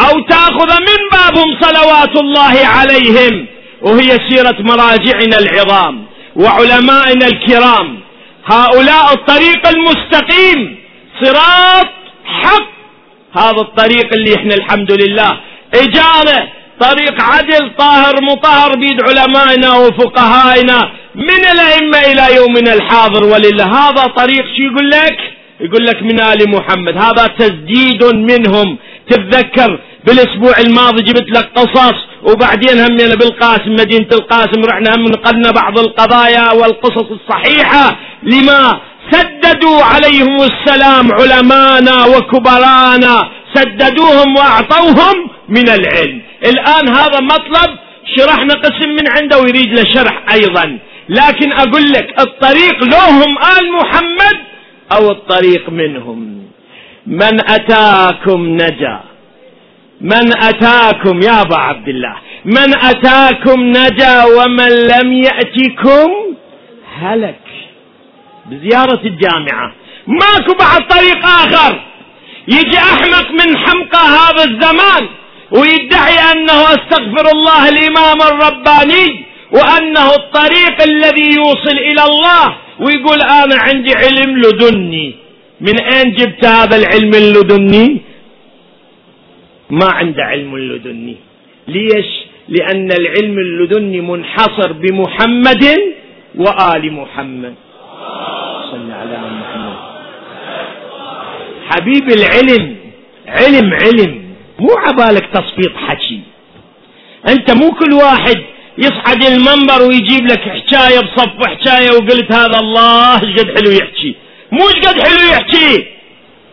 أو تأخذ من بابهم صلوات الله عليهم وهي سيرة مراجعنا العظام وعلمائنا الكرام. هؤلاء الطريق المستقيم صراط حق. هذا الطريق اللي إحنا الحمد لله. اجانا طريق عدل طاهر مطهر بيد علمائنا وفقهائنا. من الأئمة إلى يومنا الحاضر ولله. هذا طريق شو يقول لك؟ يقول لك من آل محمد. هذا تسديد منهم. تتذكر بالأسبوع الماضي جبت لك قصص وبعدين همنا بالقاسم مدينة القاسم رحنا هم نقلنا بعض القضايا والقصص الصحيحة لما سددوا عليهم السلام علمانا وكبرانا. سددوهم وأعطوهم من العلم. الآن هذا مطلب شرحنا قسم من عنده ويريد له شرح أيضا. لكن أقول لك الطريق لهم آل محمد أو الطريق منهم. من أتاكم نجا. من أتاكم يا أبا عبد الله. من أتاكم نجا ومن لم يأتكم هلك. بزيارة الجامعة. ماكو بعد طريق آخر. يجي أحمق من حمقى هذا الزمان ويدعي أنه أستغفر الله الإمام الرباني وأنه الطريق الذي يوصل إلى الله ويقول أنا عندي علم لدني. من أين جبت هذا العلم اللدني؟ ما عنده علم لدني. ليش؟ لأن العلم اللدني منحصر بمحمد وآل محمد. صل على محمد. حبيب العلم علم علم. مو عبالك تصفيط حكي. أنت مو كل واحد يصعد المنبر ويجيب لك حكاية بصف حكايه وقلت هذا الله إيش قد حلو يحكي؟ مو إيش قد حلو يحكي؟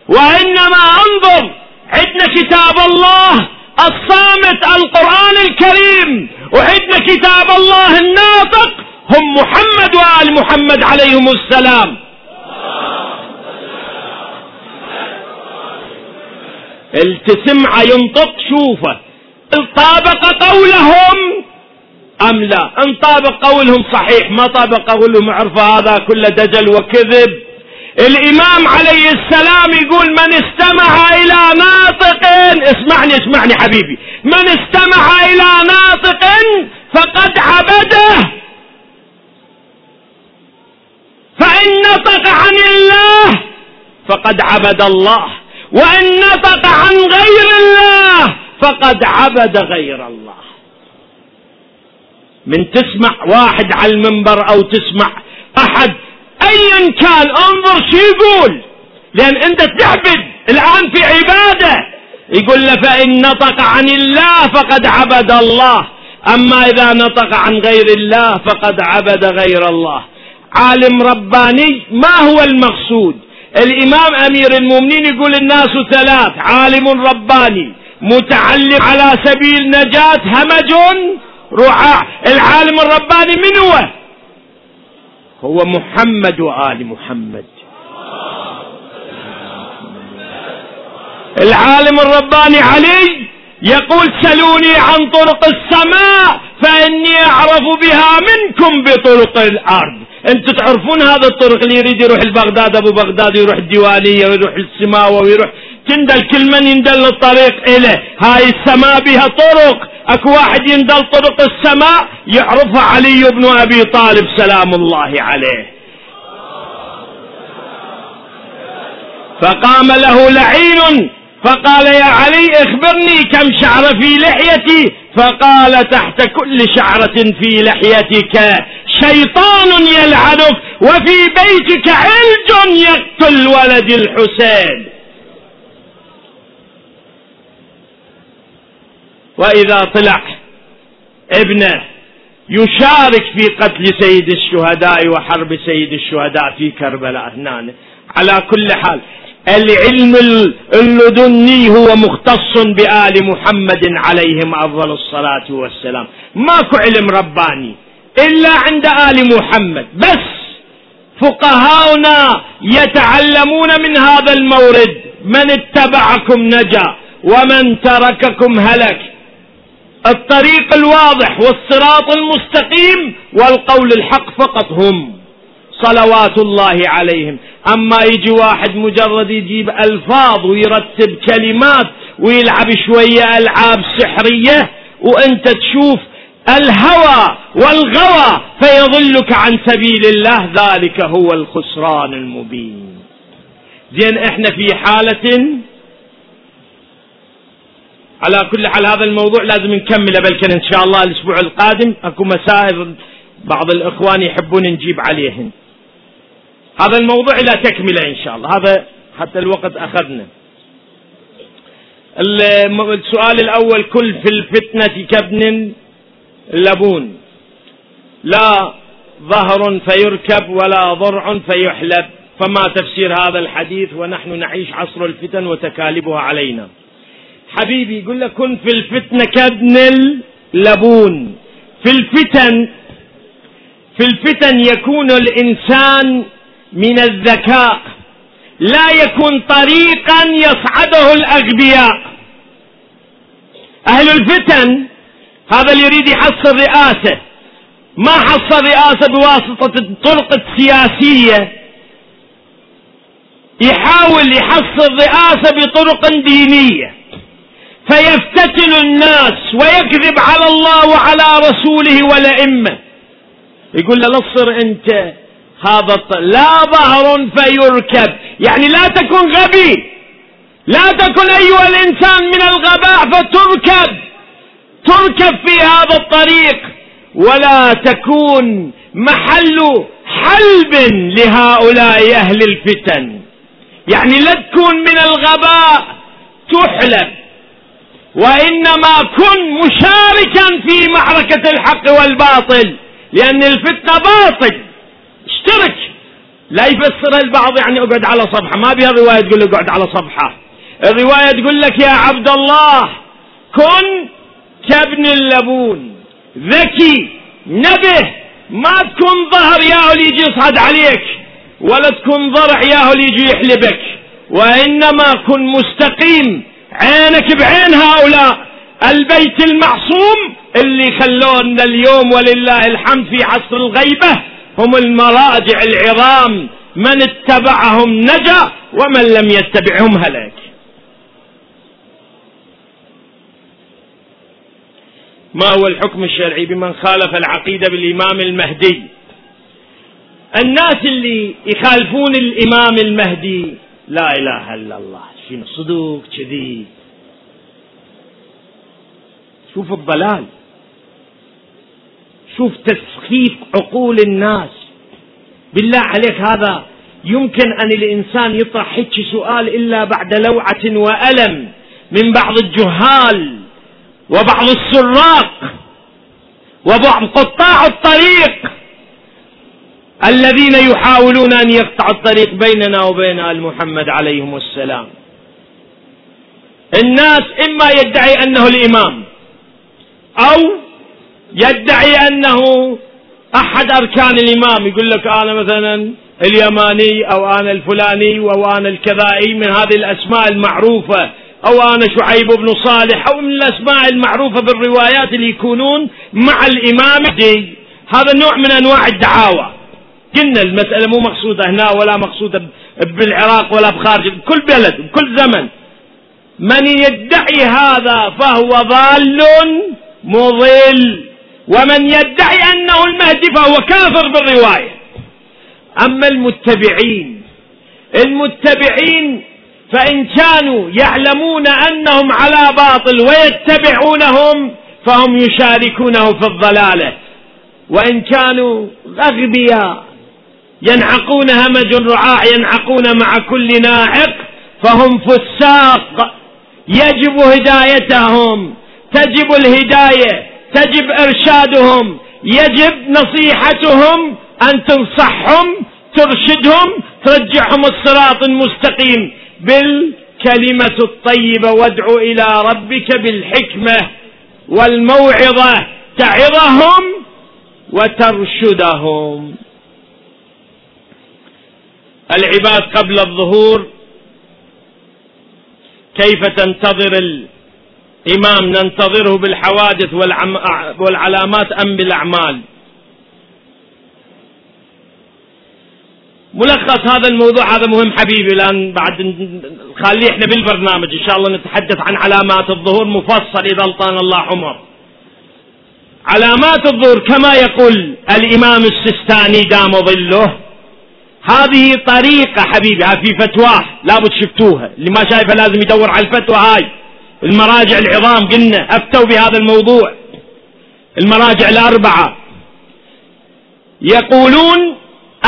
وإنما انظر عندنا كتاب الله الصامت القرآن الكريم وعندنا كتاب الله الناطق هم محمد وآل محمد عليهم السلام. التسمع ينطق شوفه. طابق قولهم أم لا؟ إن طابق قولهم صحيح ما طابق قولهم عرف هذا كله دجل وكذب. الإمام عليه السلام يقول من استمع إلى ناطق اسمعني اسمعني حبيبي. من استمع إلى ناطق فقد عبده. فإن نطق عن الله فقد عبد الله. وإن نطق عن غير الله فقد عبد غير الله. من تسمع واحد على المنبر أو تسمع أحد ايا كان انظر شو يقول. لأن أنت تعبد الآن في عبادة. يقول له فإن نطق عن الله فقد عبد الله. أما إذا نطق عن غير الله فقد عبد غير الله. عالم رباني ما هو المقصود؟ الإمام أمير المؤمنين يقول الناس ثلاث عالم رباني متعلم على سبيل نجاة همج رعاع العالم الرباني من هو؟ هو محمد وآل محمد. العالم الرباني علي يقول سلوني عن طرق السماء فإني أعرف بها منكم بطرق الأرض. أنتم تعرفون هذا الطرق اللي يريد يروح البغداد أبو بغداد يروح الديوانية ويروح السماوة ويروح تندل كل من يندل الطريق إليه. هاي السماء بها طرق. اكو واحد يندل طرق السماء يعرفها علي بن ابي طالب سلام الله عليه. فقام له لعين فقال يا علي اخبرني كم شعر في لحيتي. فقال تحت كل شعرة في لحيتك شيطان يلعنك وفي بيتك علج يقتل ولد الحسين. وإذا طلع ابنه يشارك في قتل سيد الشهداء وحرب سيد الشهداء في كربلاء هنا على كل حال العلم اللدني هو مختص بآل محمد عليهم أفضل الصلاة والسلام. ماكو علم رباني إلا عند آل محمد. بس فقهاؤنا يتعلمون من هذا المورد. من اتبعكم نجا ومن ترككم هلك. الطريق الواضح والصراط المستقيم والقول الحق فقط هم صلوات الله عليهم. أما يجي واحد مجرد يجيب ألفاظ ويرتب كلمات ويلعب شوية ألعاب سحرية وأنت تشوف الهوى والغوى فيضلك عن سبيل الله ذلك هو الخسران المبين. زين إحنا في حالة على كل حال هذا الموضوع لازم نكمله بل إن شاء الله الأسبوع القادم أكو مسائل بعض الإخوان يحبون نجيب عليهن. هذا الموضوع لا تكملة إن شاء الله. هذا حتى الوقت أخذنا. السؤال الأول كل في الفتنة كابن اللبون لا ظهر فيركب ولا ضرع فيحلب. فما تفسير هذا الحديث ونحن نعيش عصر الفتن وتكالبها علينا؟ حبيبي يقول لك كن في الفتنة كابن اللبون. في الفتن في الفتن يكون الإنسان من الذكاء. لا يكون طريقا يصعده الأغبياء. أهل الفتن هذا اللي يريد يحصل رئاسة. ما حصل رئاسة بواسطة الطرق السياسية. يحاول يحصل رئاسة بطرق دينية. فيفتتن الناس ويكذب على الله وعلى رسوله والأئمة. يقول له لصر أنت هذا لا ظهر فيركب. يعني لا تكن غبي. لا تكن أيها الإنسان من الغباء فتركب. تركب في هذا الطريق. ولا تكون محل حلب لهؤلاء أهل الفتن. يعني لا تكون من الغباء تحلب. وإنما كن مشاركا في معركة الحق والباطل لأن الفتنة باطل. اشترك. لا يفسرها البعض يعني اقعد على صفحة. ما بها الرواية تقول اقعد على صفحة. الرواية تقول لك يا عبد الله كن كابن اللبون. ذكي. نبه. ما تكون ظهر ياهو اللي يجي يصعد عليك ولا تكون ضرع ياهو اللي يجي يحلبك. وإنما كن مستقيم. عينك بعين هؤلاء. البيت المعصوم اللي خلونا اليوم ولله الحمد في عصر الغيبة هم المراجع العظام. من اتبعهم نجا ومن لم يتبعهم هلك. ما هو الحكم الشرعي بمن خالف العقيدة بالإمام المهدي؟ الناس اللي يخالفون الإمام المهدي لا إله إلا الله. شنو صدوق كذي شوف الضلال. شوف تسخيف عقول الناس. بالله عليك هذا يمكن أن الإنسان يطرح هيك سؤال إلا بعد لوعة وألم من بعض الجهال وبعض السراق وبعض قطاع الطريق الذين يحاولون أن يقطعوا الطريق بيننا وبين آل محمد عليهم السلام. الناس إما يدعي أنه الإمام أو يدعي أنه أحد أركان الإمام. يقول لك أنا مثلا اليماني أو أنا الفلاني أو أنا الكذائي من هذه الأسماء المعروفة أو أنا شعيب بن صالح أو من الأسماء المعروفة بالروايات اللي يكونون مع الإمام. دي هذا نوع من أنواع الدعاوى. قلنا المسألة مو مقصودة هنا ولا مقصودة بالعراق ولا بخارج بكل بلد بكل زمن. من يدعي هذا فهو ضال مضل. ومن يدعي أنه المهدي فهو كافر بالرواية. أما المتبعين المتبعين فإن كانوا يعلمون أنهم على باطل ويتبعونهم فهم يشاركونه في الضلالة. وإن كانوا أغبياء ينعقون همج الرعاع ينعقون مع كل ناعق فهم فساق. يجب هدايتهم تجب الهداية تجب إرشادهم يجب نصيحتهم أن تنصحهم ترشدهم ترجعهم الصراط المستقيم. بالكلمة الطيبة وادع إلى ربك بالحكمة والموعظة تعظهم وترشدهم. العباد قبل الظهور كيف تنتظر الإمام؟ ننتظره بالحوادث والعلامات أم بالأعمال. ملخص هذا الموضوع هذا مهم حبيبي الآن بعد خليه إحنا بالبرنامج. إن شاء الله نتحدث عن علامات الظهور مفصل إذا ألطان الله عمر. علامات الظهور كما يقول الإمام السستاني دام ظله. هذه طريقة حبيبي في فتواه لابد شفتوها. اللي ما شايفها لازم يدور على الفتوى هاي. المراجع العظام قلنا أفتوا بهذا الموضوع. المراجع الأربعة. يقولون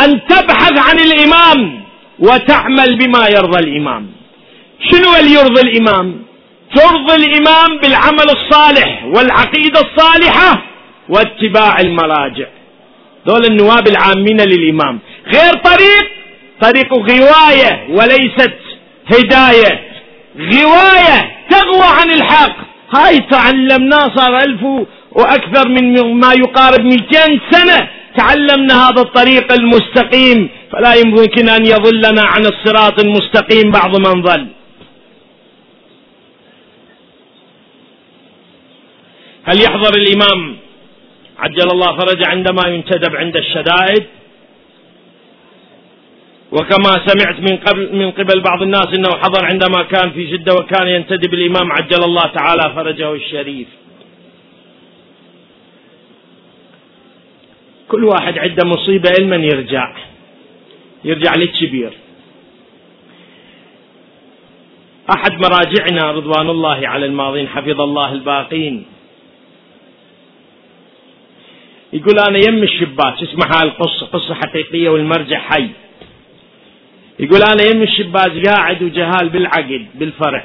أن تبحث عن الإمام وتعمل بما يرضى الإمام. شنو اللي يرضي الإمام؟ ترضي الإمام بالعمل الصالح والعقيدة الصالحة واتباع المراجع. دول النواب العامين للإمام. غير طريق. طريق غواية وليست هداية. غواية تغوى عن الحق. هاي تعلمناه صار ألف وأكثر من ما يقارب 200 سنة تعلمنا هذا الطريق المستقيم. فلا يمكن أن يضلنا عن الصراط المستقيم بعض من ضل هل يحضر الإمام؟ عجل الله فرج عندما ينتدب عند الشدائد. وكما سمعت من قبل من قبل بعض الناس إنه حضر عندما كان في جدة وكان ينتدب الامام عجل الله تعالى فرجه الشريف. كل واحد عنده مصيبة علما يرجع يرجع للكبير. أحد مراجعنا رضوان الله على الماضين حفظ الله الباقين يقول أنا يم الشباك اسمع هاي القصة قصة حقيقية والمرجع حي يقول أنا يم الشباك قاعد وجهال بالعقد بالفرع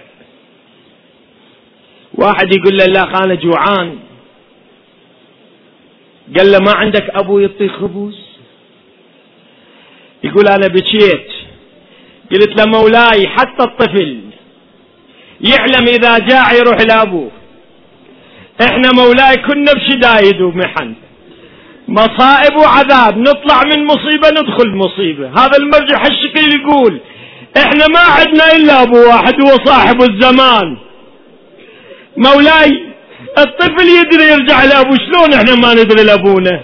واحد يقول له لا أنا جوعان. قال له ما عندك أبو يعطيك خبز يقول أنا بكيت. قلت له مولاي حتى الطفل يعلم إذا جاع يروح لأبوه. إحنا مولاي كنا بشدايد ومحن. مصائب وعذاب. نطلع من مصيبة ندخل مصيبة. هذا المرجع الشقيل يقول إحنا ما عدنا إلا أبو واحد هو صاحب الزمان. مولاي الطفل يدري يرجع لأبوه شلون إحنا ما ندري لأبونا؟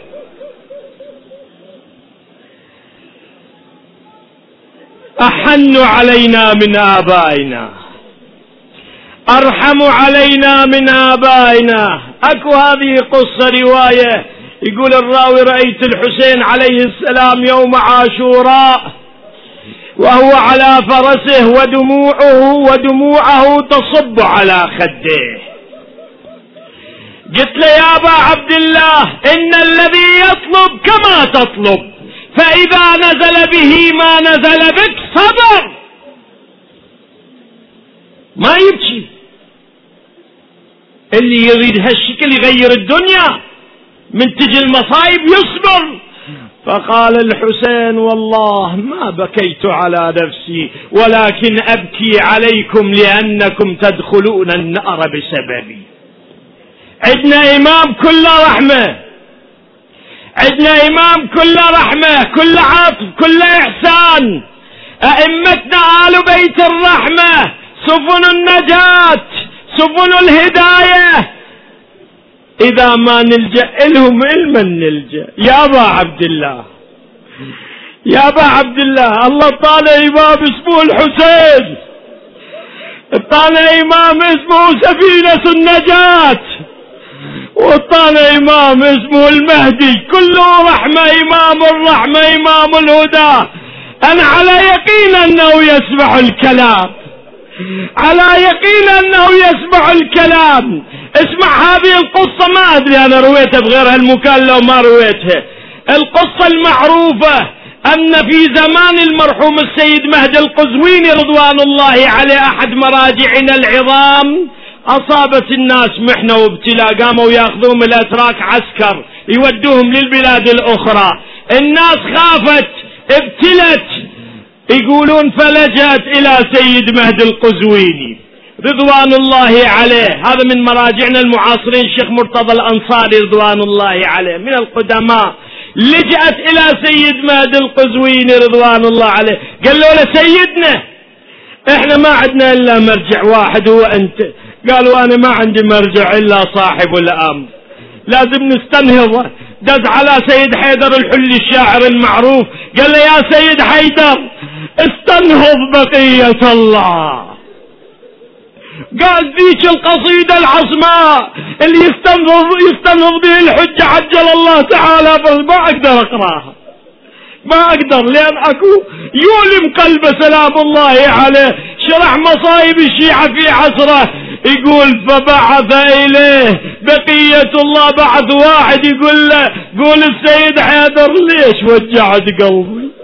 أحن علينا من آبائنا أرحم علينا من آبائنا. أكو هذه قصة رواية يقول الراوي رأيت الحسين عليه السلام يوم عاشوراء وهو على فرسه ودموعه ودموعه تصب على خده. قلت له يا أبا عبد الله إن الذي يطلب كما تطلب فإذا نزل به ما نزل بك صبر ما يبكي. اللي يريد هالشكل يغير الدنيا. من تجي المصايب يصبر. فقال الحسين والله ما بكيت على نفسي ولكن أبكي عليكم لأنكم تدخلون النار بسببي. عندنا إمام كله رحمة. عندنا إمام كله رحمة كله عطف كله إحسان. أئمتنا آل بيت الرحمة سفن النجاة سفن الهداية إذا ما نلجأ لهم لمن نلجأ. يا أبا عبد الله. يا أبا عبد الله الله طالع إمام اسمه الحسين. طالع إمام اسمه سفينة النجاة. وطالع إمام اسمه المهدي. كله رحمة إمام الرحمة إمام الهدى. أنا على يقين أنه يسمع الكلام. على يقين أنه يسمع الكلام. اسمع هذه القصة ما أدري أنا رويتها بغير هالمكان لو ما رويتها. القصة المعروفة أن في زمان المرحوم السيد مهدي القزويني رضوان الله عليه أحد مراجعنا العظام أصابت الناس محنة وابتلاء قاموا يأخذوهم الأتراك عسكر يودوهم للبلاد الأخرى. الناس خافت ابتلت يقولون فلجأت إلى سيد مهدي القزويني. رضوان الله عليه. هذا من مراجعنا المعاصرين الشيخ مرتضى الأنصاري رضوان الله عليه. من القدماء. لجأت إلى سيد مهدي القزويني رضوان الله عليه. قال له سيدنا إحنا ما عندنا إلا مرجع واحد هو أنت. قالوا أنا ما عندي مرجع إلا صاحب الأمر. لازم نستنهضه دز على سيد حيدر الحلي الشاعر المعروف. قال له يا سيد حيدر استنهض بقية الله. قال ذيك القصيدة العصماء اللي يستنهض يستنهض به الحجة عجل الله تعالى بس ما أقدر أقرأها. ما أقدر لأن أكو يولم قلبه سلام الله عليه شرح مصايب الشيعة في عصره. يقول فبعث إليه بقية الله بعث واحد يقول له قول السيد حيدر ليش وجعت قلبي؟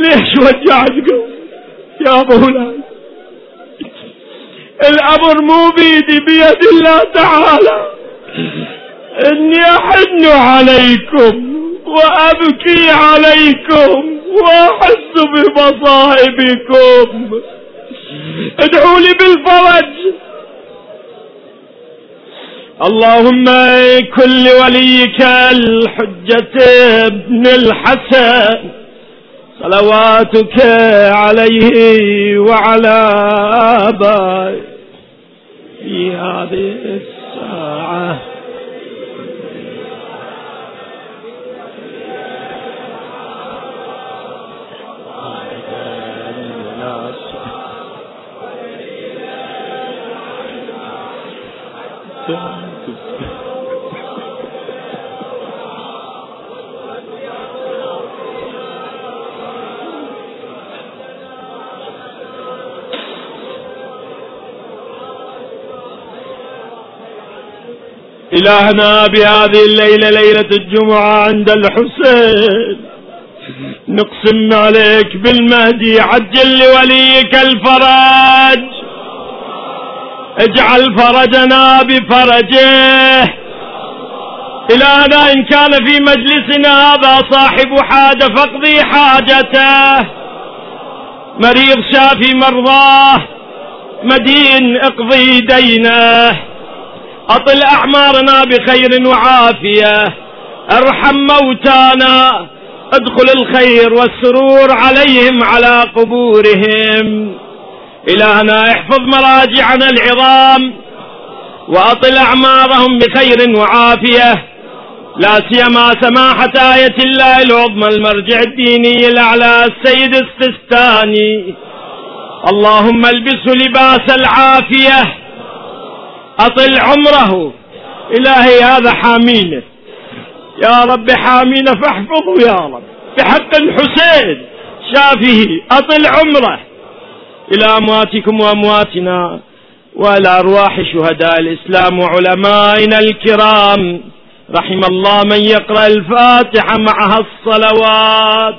ليش وجعت قلبي يا مولاي؟ الأمر مو بيدي بيد الله تعالى. إني أحن عليكم وأبكي عليكم وأحس بمصائبكم. ادعوا لي بالفرج. اللهم كل وليك الحجة ابن الحسن. صلواتك عليه وعلى آبائه في هذه الساعة. إلهنا بهذه الليلة ليلة الجمعة عند الحسين. نقسم عليك بالمهدي عجل لوليك الفرج. اجعل فرجنا بفرجه. إلهنا إن كان في مجلسنا هذا صاحب حاجة فاقضي حاجته. مريض شافي مرضاه مدين اقضي دينه. أطل أعمارنا بخير وعافية. ارحم موتانا. ادخل الخير والسرور عليهم على قبورهم. إلهنا احفظ مراجعنا العظام. وأطل أعمارهم بخير وعافية. لا سيما سماحة آية الله العظمى المرجع الديني الأعلى السيد السستاني اللهم البسه لباس العافية. أطل عمره. إلهي هذا حامينه. يا رب حامينه فاحفظه يا رب. بحق الحسين شافه. أطل عمره. إلى أمواتكم وأمواتنا وإلى أرواح شهداء الإسلام وعلمائنا الكرام. رحم الله من يقرأ الفاتحة معها الصلوات.